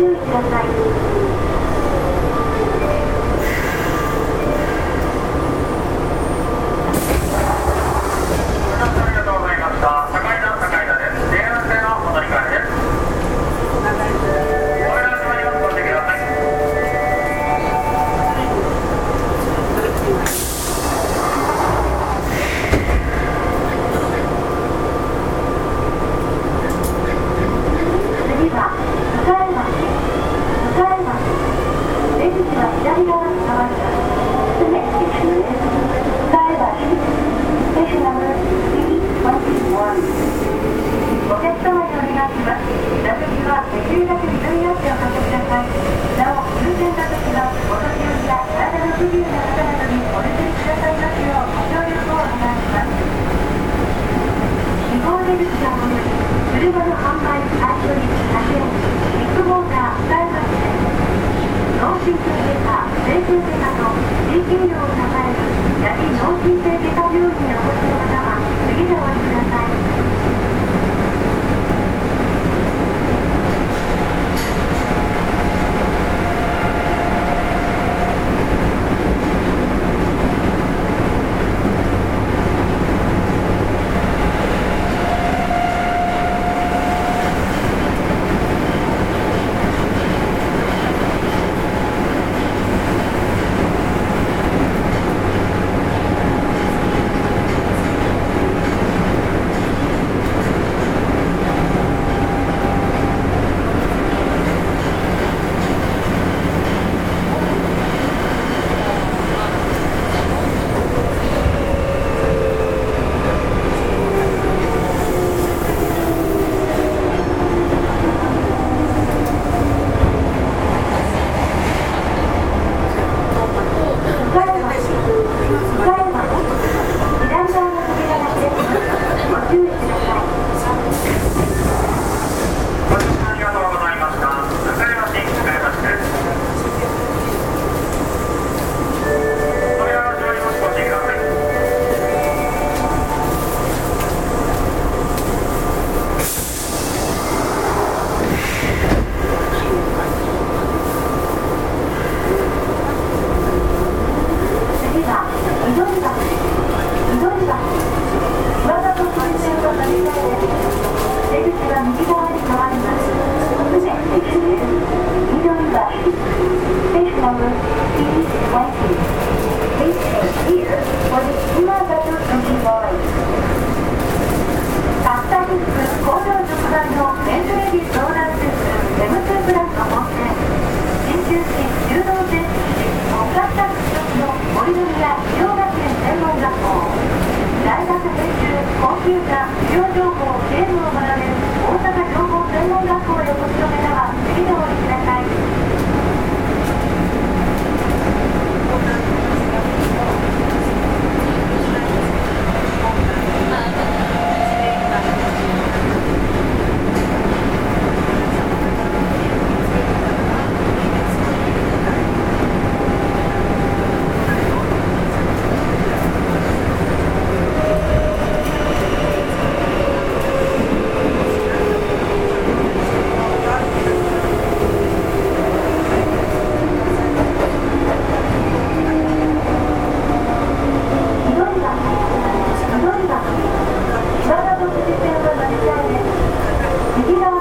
注意ください。車の販売、ビッグモータースタイル発展、脳神経外科、整形外科と地域医を支える、八木脳神経外科病院にお越しの急な不要情報警報右側